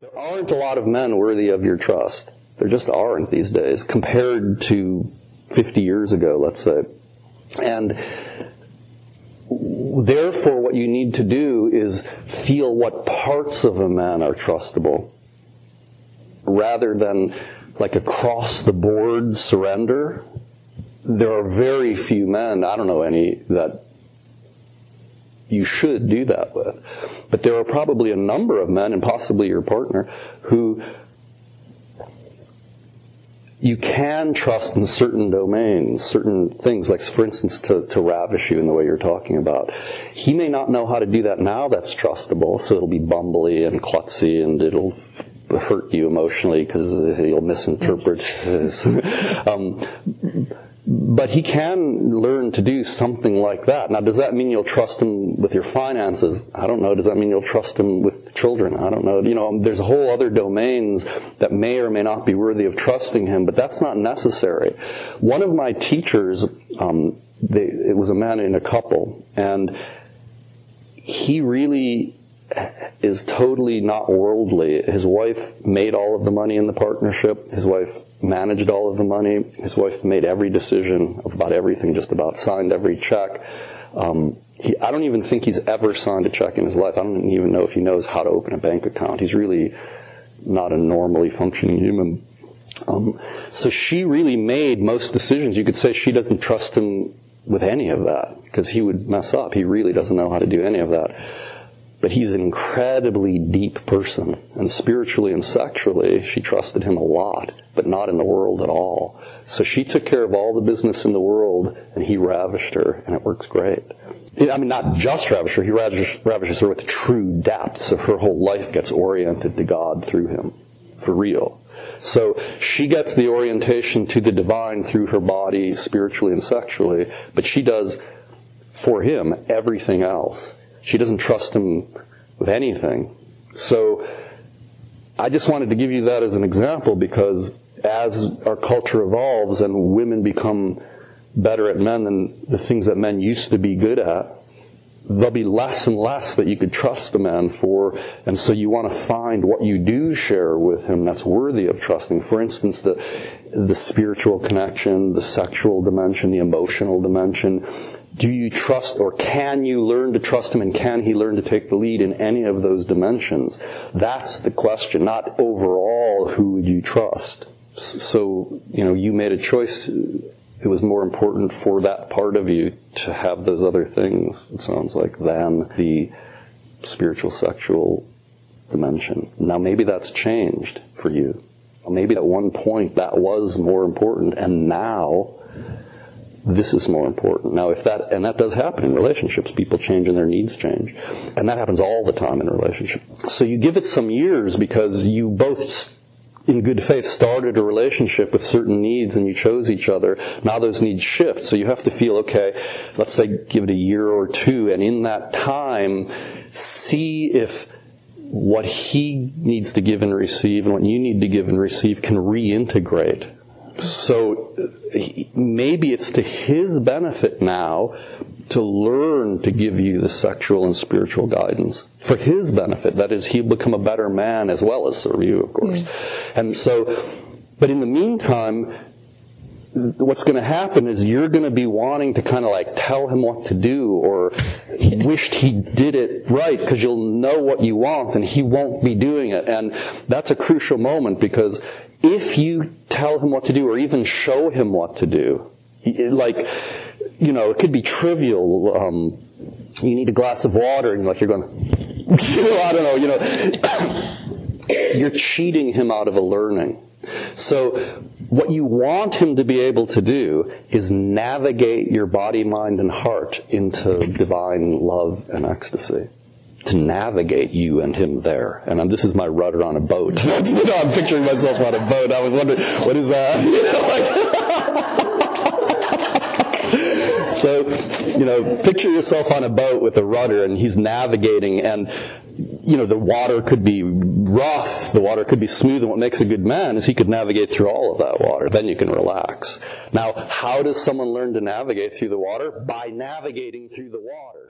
There aren't a lot of men worthy of your trust. There just aren't these days compared to 50 years ago, let's say. And therefore, what you need to do is feel what parts of a man are trustable rather than like across the board surrender. There are very few men, I don't know any, that you should do that with. But there are probably a number of men, and possibly your partner, who you can trust in certain domains, certain things, like for instance to, to ravish you in the way you're talking about. He may not know how to do that now that's trustable, so it'll be bumbly and klutzy and it'll hurt you emotionally because he'll misinterpret. um, but he can learn to do something like that. Now, does that mean you'll trust him with your finances? I don't know. Does that mean you'll trust him with children? I don't know. You know, there's a whole other domains that may or may not be worthy of trusting him, but that's not necessary. One of my teachers, um, they, it was a man in a couple, and he really is totally not worldly. His wife made all of the money in the partnership. His wife managed all of the money. His wife made every decision about everything, just about signed every check. Um, he, I don't even think he's ever signed a check in his life. I don't even know if he knows how to open a bank account. He's really not a normally functioning human. Um, so she really made most decisions. You could say she doesn't trust him with any of that because he would mess up. He really doesn't know how to do any of that. But he's an incredibly deep person. And spiritually and sexually, she trusted him a lot, but not in the world at all. So she took care of all the business in the world, and he ravished her, and it works great. I mean, not just ravish her, he ravishes, ravishes her with true depth, so her whole life gets oriented to God through him. For real. So she gets the orientation to the divine through her body, spiritually and sexually, but she does for him everything else. She doesn't trust him with anything. So I just wanted to give you that as an example because as our culture evolves and women become better at men than the things that men used to be good at, there'll be less and less that you could trust a man for, and so you want to find what you do share with him that's worthy of trusting. For instance, the the spiritual connection, the sexual dimension, the emotional dimension, do you trust or can you learn to trust him and can he learn to take the lead in any of those dimensions? That's the question, not overall who would you trust. So, you know, you made a choice. It was more important for that part of you to have those other things, it sounds like, than the spiritual sexual dimension. Now maybe that's changed for you. Maybe at one point that was more important and now this is more important. Now, if that, and that does happen in relationships, people change and their needs change. And that happens all the time in a relationship. So you give it some years because you both, in good faith, started a relationship with certain needs and you chose each other. Now those needs shift. So you have to feel, okay, let's say give it a year or two, and in that time, see if what he needs to give and receive and what you need to give and receive can reintegrate so maybe it's to his benefit now to learn to give you the sexual and spiritual guidance for his benefit. That is, he'll become a better man as well as serve you, of course. Yeah. And so, but in the meantime, what's going to happen is you're going to be wanting to kind of like tell him what to do or wished he did it right because you'll know what you want and he won't be doing it. And that's a crucial moment because if you tell him what to do or even show him what to do, like, you know, it could be trivial. Um, you need a glass of water and like you're going, I don't know, you know, you're cheating him out of a learning. So what you want him to be able to do is navigate your body, mind, and heart into divine love and ecstasy to navigate you and him there. And um, this is my rudder on a boat. you know, I'm picturing myself on a boat. I was wondering, what is that? so, you know, picture yourself on a boat with a rudder and he's navigating and, you know, the water could be rough, the water could be smooth, and what makes a good man is he could navigate through all of that water. Then you can relax. Now, how does someone learn to navigate through the water? By navigating through the water.